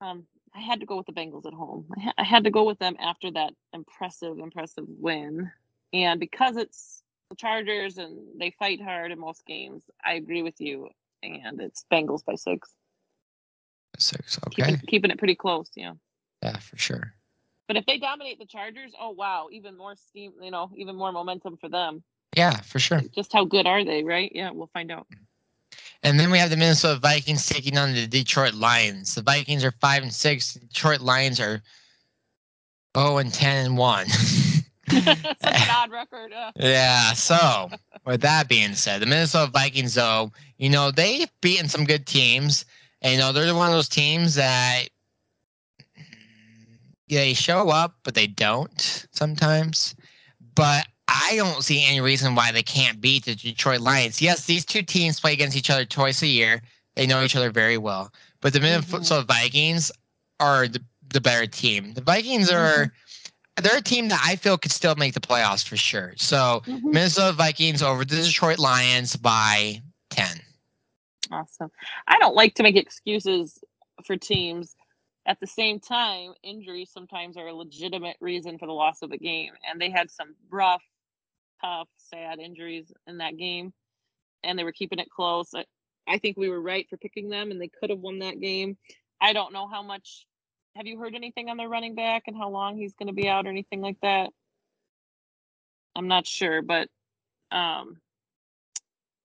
Um, I had to go with the Bengals at home. I, ha- I had to go with them after that impressive, impressive win, and because it's the Chargers and they fight hard in most games, I agree with you, and it's Bengals by six, Six. keeping, Okay. keeping it pretty close, yeah. Yeah, for sure. But if they dominate the Chargers, oh wow, even more steam, you know, even more momentum for them. Yeah, for sure. Just how good are they, right? Yeah, we'll find out. And then we have the Minnesota Vikings taking on the Detroit Lions. The Vikings are five and six. The Detroit Lions are oh and ten and one. Such an odd record. Uh, yeah. So with that being said, the Minnesota Vikings, though, you know they've beaten some good teams, and you know they're one of those teams that they show up, but they don't sometimes. But I don't see any reason why they can't beat the Detroit Lions. Yes, these two teams play against each other twice a year. They know each other very well. But the Minnesota Vikings are the, the better team. The Vikings are they're a team that I feel could still make the playoffs for sure. So mhm. Minnesota Vikings over the Detroit Lions by ten. Awesome. I don't like to make excuses for teams. At the same time, injuries sometimes are a legitimate reason for the loss of a game. And they had some rough, tough, sad injuries in that game. And they were keeping it close. I, I think we were right for picking them, and they could have won that game. I don't know how much. Have you heard anything on their running back and how long he's going to be out or anything like that? I'm not sure, but um,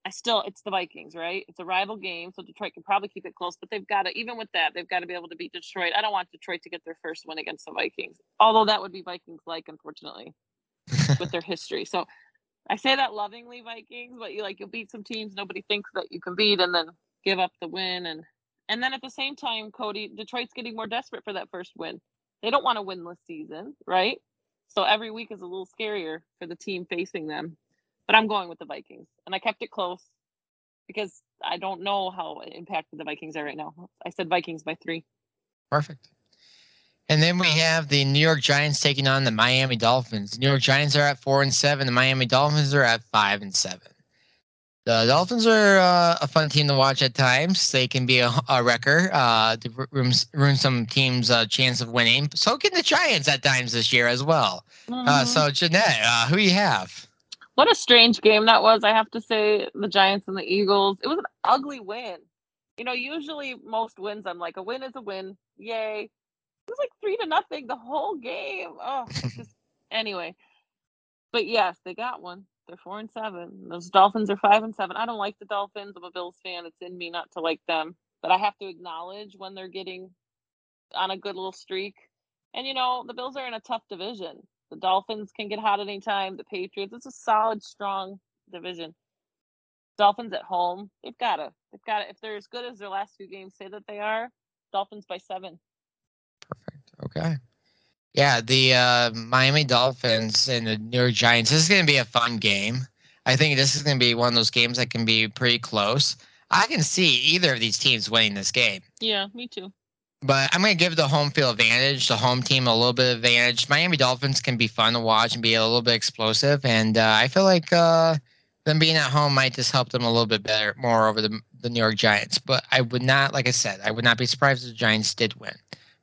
I still it's the Vikings, right? It's a rival game, so Detroit can probably keep it close, but they've got to even with that, they've got to be able to beat Detroit. I don't want Detroit to get their first win against the Vikings. Although that would be Vikings like unfortunately with their history. So I say that lovingly Vikings, but you like you'll beat some teams nobody thinks that you can beat and then give up the win and and then at the same time, Cody, Detroit's getting more desperate for that first win. They don't want to win this season, right? So every week is a little scarier for the team facing them but I'm going with the Vikings. And I kept it close because I don't know how impacted the Vikings are right now. I said Vikings by three. Perfect. And then we have the New York Giants taking on the Miami Dolphins. New York Giants are at four and seven. The Miami Dolphins are at five and seven. The Dolphins are uh, a fun team to watch at times. They can be a, a wrecker uh, to ruin, ruin some teams' uh, chance of winning. So can the Giants at times this year as well. Mm-hmm. Uh, so Jeanette, uh, who you have? What a strange game that was. I have to say, the Giants and the Eagles. It was an ugly win. You know, usually most wins, I'm like, a win is a win. Yay. It was like three to nothing the whole game. Oh, just anyway. But yes, they got one. They're four and seven. Those Dolphins are five and seven. I don't like the Dolphins. I'm a Bills fan. It's in me not to like them. But I have to acknowledge when they're getting on a good little streak. And you know, the Bills are in a tough division. The Dolphins can get hot anytime. The Patriots, it's a solid, strong division. Dolphins at home, they've got to, they've got to, if they're as good as their last two games say that they are, Dolphins by seven. Perfect. Okay. Yeah, the uh, Miami Dolphins and the New York Giants. This is going to be a fun game. I think this is going to be one of those games that can be pretty close. I can see either of these teams winning this game. Yeah, me too. But I'm going to give the home field advantage, the home team a little bit of advantage. Miami Dolphins can be fun to watch and be a little bit explosive. And uh, I feel like uh, them being at home might just help them a little bit better, more over the, the New York Giants. But I would not, like I said, I would not be surprised if the Giants did win.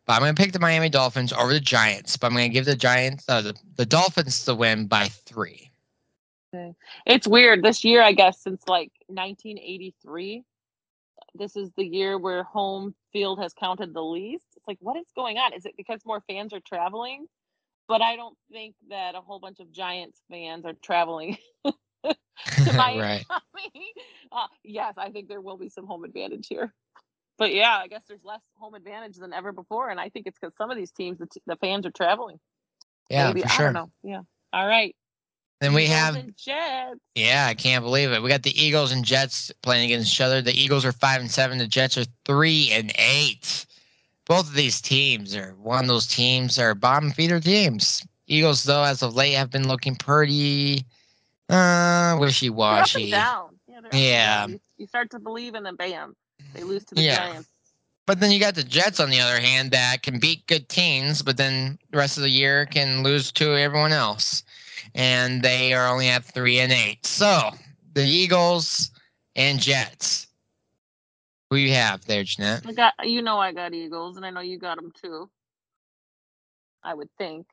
But I'm going to pick the Miami Dolphins over the Giants. But I'm going to give the Giants, uh, the, the Dolphins the win by three. It's weird this year, I guess, since like 1983 this is the year where home field has counted the least. It's like, what is going on? Is it because more fans are traveling? But I don't think that a whole bunch of Giants fans are traveling to Miami. right. Uh, yes, I think there will be some home advantage here. But yeah, I guess there's less home advantage than ever before, and I think it's because some of these teams, the, t- the fans are traveling. Yeah, Maybe. for I sure. don't know. Yeah. All right. Then we Eagles have Jets. Yeah, I can't believe it. We got the Eagles and Jets playing against each other. The Eagles are five and seven. The Jets are three and eight. Both of these teams are one of those teams are bottom feeder teams. Eagles, though, as of late, have been looking pretty uh wishy washy. down. Yeah. they're up and Yeah. You, you start to believe, and then bam, they lose to the Yeah. Giants. But then you got the Jets on the other hand that can beat good teams, but then the rest of the year can lose to everyone else. And they are only at three and eight. So the Eagles and Jets. Who you have there, Jeanette? I got you know I got Eagles, and I know you got them too. I would think.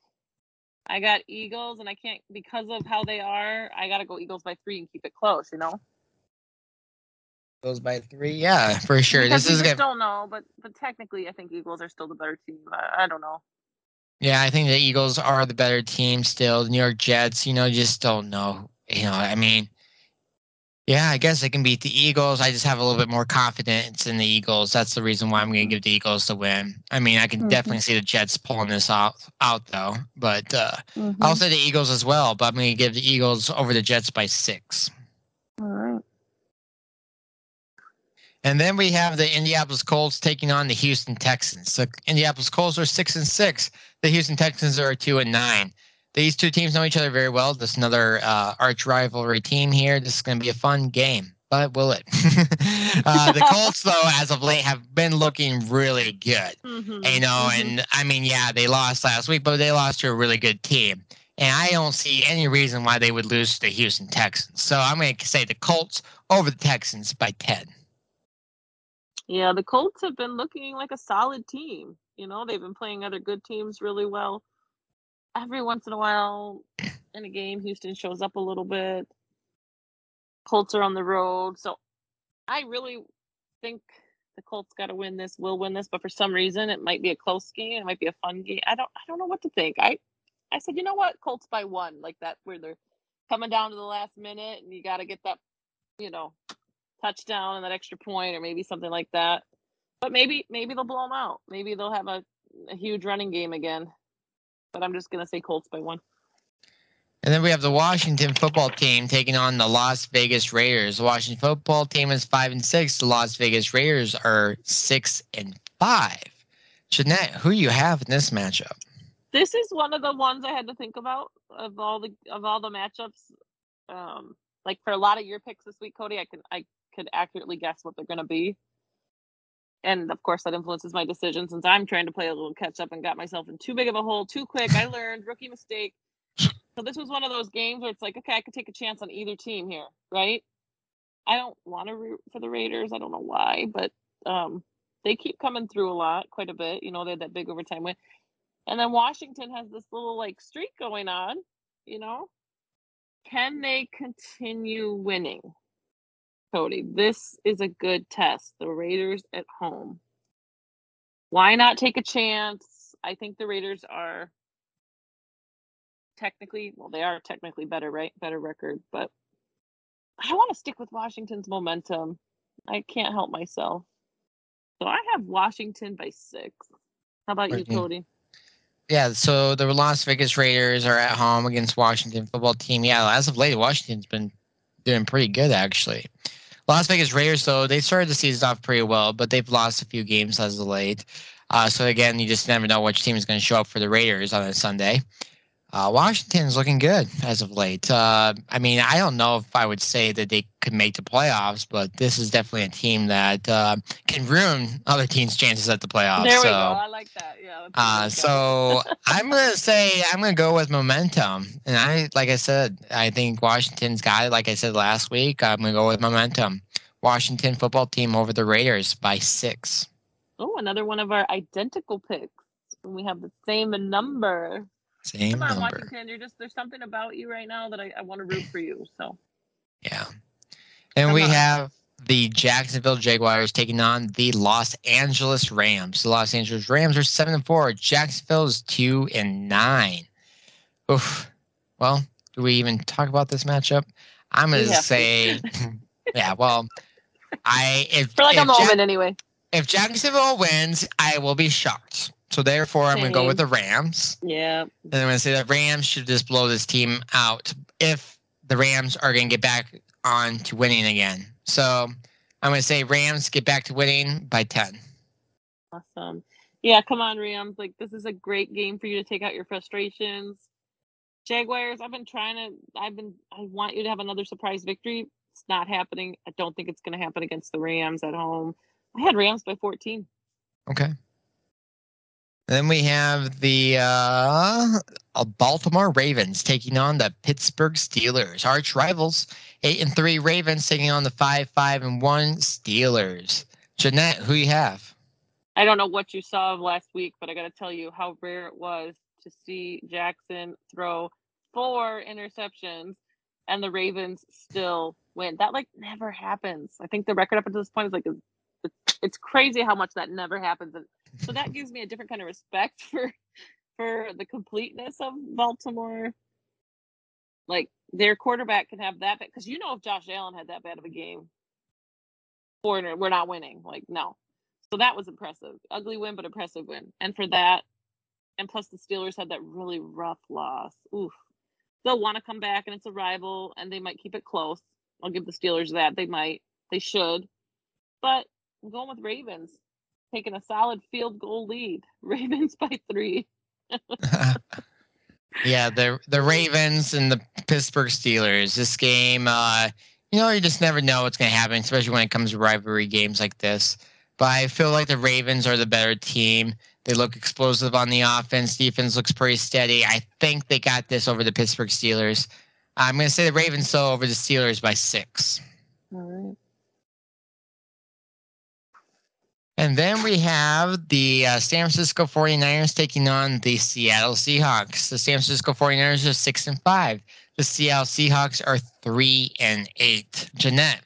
I got Eagles, and I can't because of how they are. I got to go Eagles by three and keep it close. You know, Goes by three. Yeah, for sure. Because this we is just good. don't know, but but technically, I think Eagles are still the better team. I, I don't know. Yeah, I think the Eagles are the better team still. The New York Jets, you know, just don't know. You know, I mean, yeah, I guess they can beat the Eagles. I just have a little bit more confidence in the Eagles. That's the reason why I'm going to give the Eagles the win. I mean, I can Mhm. definitely see the Jets pulling this out, out though. But uh, Mm-hmm. I'll say the Eagles as well. But I'm going to give the Eagles over the Jets by six. All right. And then we have the Indianapolis Colts taking on the Houston Texans. The Indianapolis Colts are six and six. The Houston Texans are two and nine. These two teams know each other very well. This is another uh, arch rivalry team here. This is going to be a fun game, but will it? uh, the Colts, though, as of late, have been looking really good. Mhm, You know, mhm. and I mean, yeah, they lost last week, but they lost to a really good team. And I don't see any reason why they would lose to the Houston Texans. So I'm going to say the Colts over the Texans by 10. Yeah, the Colts have been looking like a solid team. You know, they've been playing other good teams really well. Every once in a while in a game, Houston shows up a little bit. Colts are on the road. So I really think the Colts got to win this, will win this, but for some reason it might be a close game. It might be a fun game. I don't I don't know what to think. I I said, you know what, Colts by one, like that where they're coming down to the last minute and you got to get that, you know, touchdown and that extra point or maybe something like that. But maybe maybe they'll blow them out. Maybe they'll have a, a huge running game again. But I'm just gonna say Colts by one. And then we have the Washington football team taking on the Las Vegas Raiders. The Washington football team is five and six. The Las Vegas Raiders are six and five. Jeanette, who you have in this matchup? This is one of the ones I had to think about of all the of all the matchups. Um, like for a lot of your picks this week, Cody, I can I could accurately guess what they're going to be, and of course that influences my decision since I'm trying to play a little catch up and got myself in too big of a hole too quick. I learned rookie mistake. So this was one of those games where it's like, okay, I could take a chance on either team here, right? I don't want to root for the Raiders. I don't know why, but um, they keep coming through a lot, quite a bit. You know, they had that big overtime win. And then Washington has this little like streak going on, you know. Can they continue winning? Cody, this is a good test. The Raiders at home. Why not take a chance? I think the Raiders are technically, well, they are technically better, right? Better record, but I want to stick with Washington's momentum. I can't help myself. So I have Washington by six. How about you, Cody? Yeah, so the Las Vegas Raiders are at home against Washington football team. Yeah, as of late, Washington's been doing pretty good actually. Las Vegas Raiders, though, they started the season off pretty well, but they've lost a few games as of late. Uh, so again, you just never know which team is going to show up for the Raiders on a Sunday. Uh, Washington's looking good as of late. Uh, I mean, I don't know if I would say that they could make the playoffs, but this is definitely a team that uh, can ruin other teams' chances at the playoffs. There we so, go. I like that. Yeah. Uh, so I'm gonna say I'm gonna go with momentum, and I, like I said, I think Washington's got it. Like I said last week, I'm gonna go with momentum. Washington football team over the Raiders by six. Oh, another one of our identical picks. We have the same number. Same Come on, number. Washington. You're just there's something about you right now that I, I want to root for you. So Yeah. And Come we on. have the Jacksonville Jaguars taking on the Los Angeles Rams. The Los Angeles Rams are seven and four. Jacksonville is two and nine. Oof. Well, do we even talk about this matchup? I'm gonna have say, yeah. Well, I if for like if a Jack- moment anyway. if Jacksonville wins, I will be shocked. So therefore, I'm gonna go with the Rams. Yeah. And I'm going to say that Rams should just blow this team out if the Rams are going to get back on to winning again. So I'm going to say Rams get back to winning by 10. Awesome. Yeah, come on, Rams. Like this is a great game for you to take out your frustrations. Jaguars, I've been trying to I've been I want you to have another surprise victory. It's not happening. I don't think it's gonna happen against the Rams at home. I had Rams by 14. Okay. Then we have the uh, Baltimore Ravens taking on the Pittsburgh Steelers, arch rivals. Eight and three Ravens taking on the five, five and one Steelers. Jeanette, who you have? I don't know what you saw last week, but I got to tell you how rare it was to see Jackson throw four interceptions and the Ravens still win. That like never happens. I think the record up until this point is like it's, crazy how much that never happens, and so that gives me a different kind of respect for for the completeness of Baltimore. Like their quarterback can have that bad because you know if Josh Allen had that bad of a game, foreigner, we're not winning. Like no, so that was impressive. Ugly win, but impressive win. And for that, and plus the Steelers had that really rough loss. Oof. They'll want to come back and it's a rival and they might keep it close. I'll give the Steelers that. They might. They should. But I'm going with Ravens. Taking a solid field goal lead. Ravens by three. yeah, the the Ravens and the Pittsburgh Steelers. This game, uh, you know, you just never know what's going to happen, especially when it comes to rivalry games like this. But I feel like the Ravens are the better team. They look explosive on the offense. Defense looks pretty steady. I think they got this over the Pittsburgh Steelers. I'm going to say the Ravens though over the Steelers by six. All right. And then we have the uh, San Francisco 49ers taking on the Seattle Seahawks. The San Francisco 49ers are 6 and 5. The Seattle Seahawks are 3 and 8. Jeanette,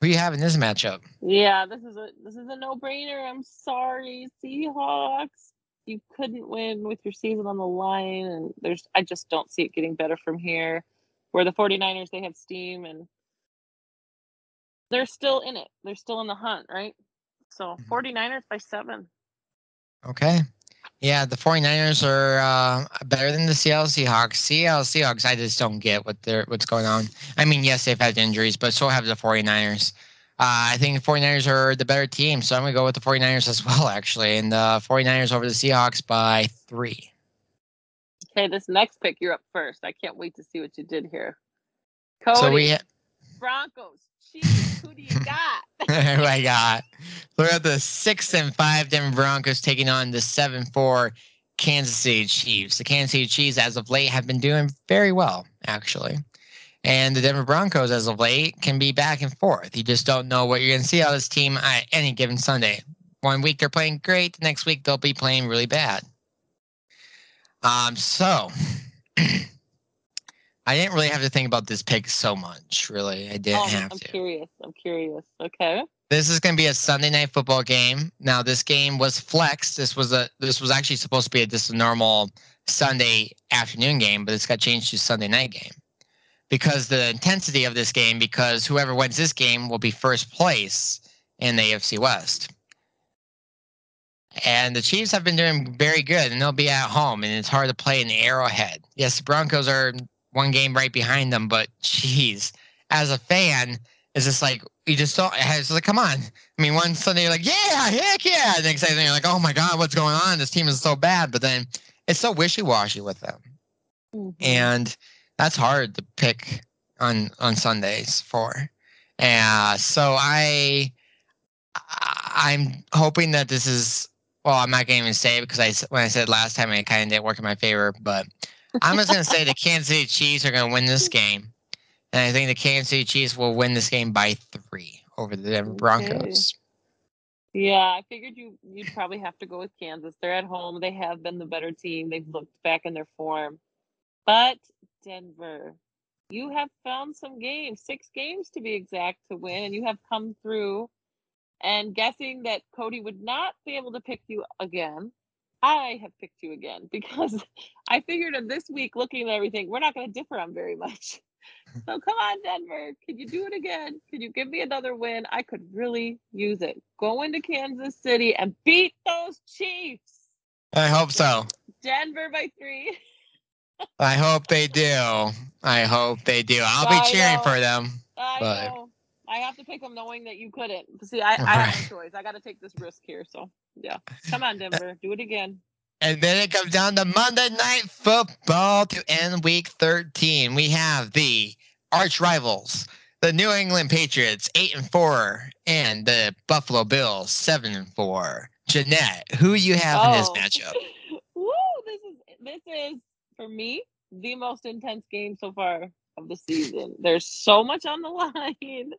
Who you have in this matchup? Yeah, this is a this is a no brainer. I'm sorry, Seahawks. You couldn't win with your season on the line, and there's I just don't see it getting better from here. Where the 49ers they have steam and they're still in it. They're still in the hunt, right? So 49ers by seven. Okay. Yeah, the 49ers are uh, better than the Seattle Seahawks. Seattle Seahawks, I just don't get what they're what's going on. I mean, yes, they've had injuries, but so have the 49ers. Uh, I think the 49ers are the better team, so I'm going to go with the 49ers as well, actually. And the 49ers over the Seahawks by three. Okay, this next pick, you're up first. I can't wait to see what you did here. Cody, So we Broncos, Chiefs, who do you got? oh my god. We're at the six and five Denver Broncos taking on the seven four Kansas City Chiefs. The Kansas City Chiefs as of late have been doing very well, actually. And the Denver Broncos as of late can be back and forth. You just don't know what you're gonna see out of this team at any given Sunday. One week they're playing great, the next week they'll be playing really bad. Um, so I didn't really have to think about this pick so much, really. I didn't Oh, have I'm to. curious. I'm curious. Okay. This is going to be a Sunday night football game. Now, this game was flexed. This was a this was actually supposed to be a, just a normal Sunday afternoon game, but it's got changed to Sunday night game because the intensity of this game. Because whoever wins this game will be first place in the AFC West. And the Chiefs have been doing very good, and they'll be at home, and it's hard to play in the Arrowhead. Yes, the Broncos are one game right behind them, but geez, as a fan, it's just like you just don't. It's like, come on. I mean, one Sunday you're like, yeah, heck yeah. The next day you're like, oh my god, what's going on? This team is so bad. But then it's so wishy washy with them, Mhm. and that's hard to pick on on Sundays for. Uh, so I, I'm hoping that this is. Well, I'm not going to even say it because I when I said last time it kind of didn't work in my favor, but I'm just going to say the Kansas City Chiefs are going to win this game. And I think the Kansas City Chiefs will win this game by three over the Denver. Broncos. Yeah, I figured you you'd probably have to go with Kansas. They're at home. They have been the better team. They've looked back in their form. But Denver, you have found some games, six games to be exact, to win, and you have come through. And guessing that Cody would not be able to pick you again, I have picked you again because I figured in this week, looking at everything, we're not going to differ on very much. So come on, Denver. Can you do it again? Can you give me another win? I could really use it. Go into Kansas City and beat those Chiefs. I hope so. Denver by three. I hope they do. I hope they do. I'll I be cheering know. for them. I But- know. I have to pick them knowing that you couldn't. See, I, I have no choice. I got to take this risk here. So, yeah. Come on, Denver. Do it again. And then it comes down to Monday Night Football to end week 13. We have the arch rivals, the New England Patriots, 8 and 4, and the Buffalo Bills, 7 and 4. Jeanette, who you have in this Oh. matchup? Woo! This is this is for me the most intense game so far of the season. There's so much on the line.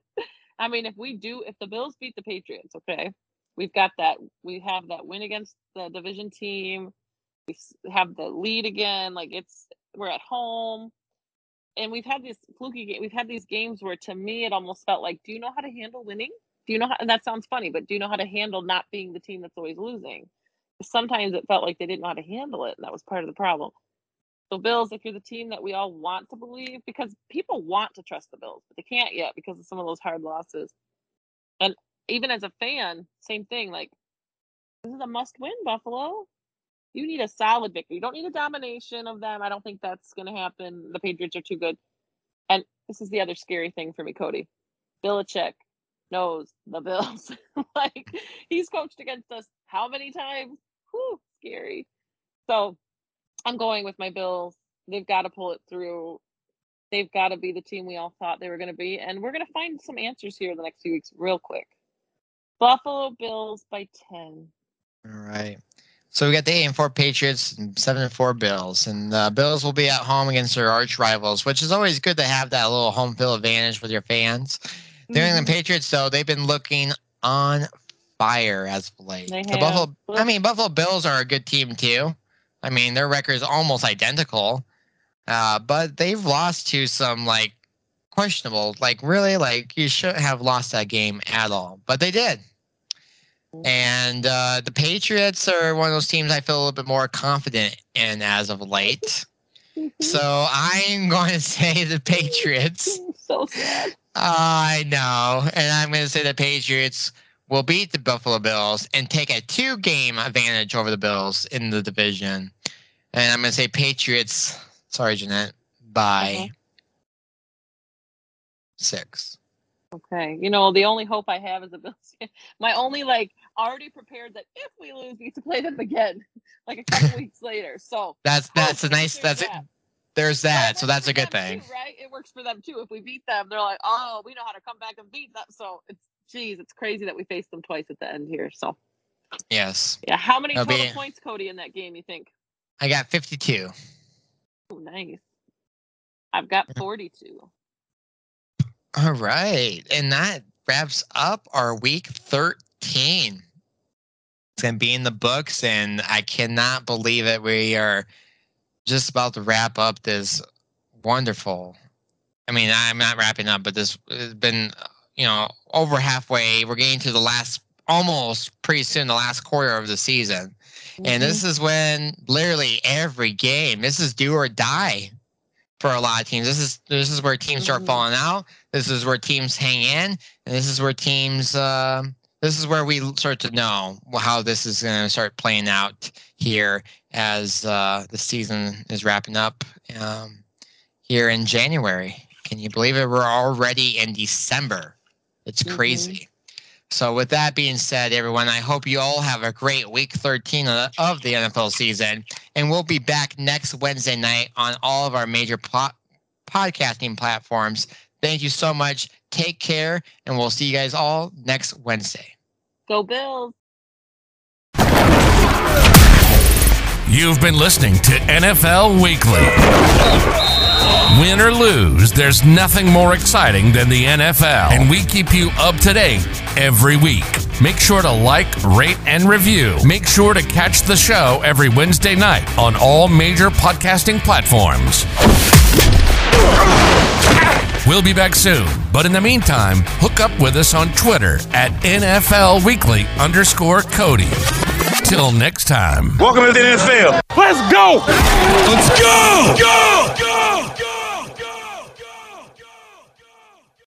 I mean, if we do, if the Bills beat the Patriots, okay, we've got that. We have that win against the division team. We have the lead again. Like it's we're at home, and we've had this fluky game. We've had these games where, to me, it almost felt like, do you know how to handle winning? Do you know how? And that sounds funny, but do you know how to handle not being the team that's always losing? sometimes it felt like they didn't know how to handle it, and that was part of the problem. So, Bills, if you're the team that we all want to believe, because people want to trust the Bills, but they can't yet because of some of those hard losses. And even as a fan, same thing. Like, this is a must win, Buffalo. You need a solid victory. You don't need a domination of them. I don't think that's going to happen. The Patriots are too good. And this is the other scary thing for me, Cody. Belichick knows the Bills. like, he's coached against us how many times? Whew, scary. So I'm going with my Bills. They've got to pull it through. They've got to be the team we all thought they were going to be. And we're going to find some answers here in the next few weeks, real quick. Buffalo Bills by 10. All right. So we got the eight and four Patriots and seven and four Bills, and the Bills will be at home against their arch rivals, which is always good to have that little home field advantage with your fans. The New England Patriots, though, they've been looking on fire as of late. They the have. Buffalo, I mean, Buffalo Bills are a good team too. I mean, their record is almost identical, uh, but they've lost to some like questionable. Like, really, like you shouldn't have lost that game at all, but they did. And uh, the Patriots are one of those teams I feel a little bit more confident in as of late. So I'm going to say the Patriots. so sad. I know. And I'm going to say the Patriots will beat the Buffalo Bills and take a two game advantage over the Bills in the division. And I'm going to say Patriots, sorry, Jeanette, by Uh-huh. six. Okay. You know, the only hope I have is the Bills. My only like already prepared that if we lose, we have to play them again, like a couple weeks later. So That's that's a nice that's it. There's Well, that. So that's a good thing. too, right? It works for them too. If we beat them, they're like, oh, we know how to come back and beat them. So it's geez, it's crazy that we faced them twice at the end here. So Yes. yeah, how many total be- points, Cody, in that game? You think? I got 52. Oh, nice. I've got forty-two. All right. And that wraps up our week 13. It's going to be in the books, and I cannot believe it. We are just about to wrap up this wonderful. I mean, I'm not wrapping up, but this has been, you know, over halfway. We're getting to the last, almost pretty soon, the last quarter of the season. And this is when literally every game, this is do or die for a lot of teams. This is this is where teams start Mhm. falling out. This is where teams hang in, and this is where teams. um this is where we start to know how this is going to start playing out here as uh, the season is wrapping up um, here in January. Can you believe it? We're already in December. It's Mhm. crazy. So, with that being said, everyone, I hope you all have a great week 13 of the, of the NFL season. And we'll be back next Wednesday night on all of our major po- podcasting platforms. Thank you so much. Take care, and we'll see you guys all next Wednesday. Go Bills. You've been listening to NFL Weekly. Win or lose, there's nothing more exciting than the NFL, and we keep you up to date every week. Make sure to like, rate, and review. Make sure to catch the show every Wednesday night on all major podcasting platforms. We'll be back soon, but in the meantime, hook up with us on Twitter at NFL Weekly underscore Cody. Till next time. Welcome to the NFL. Let's go. Let's go! go. Go.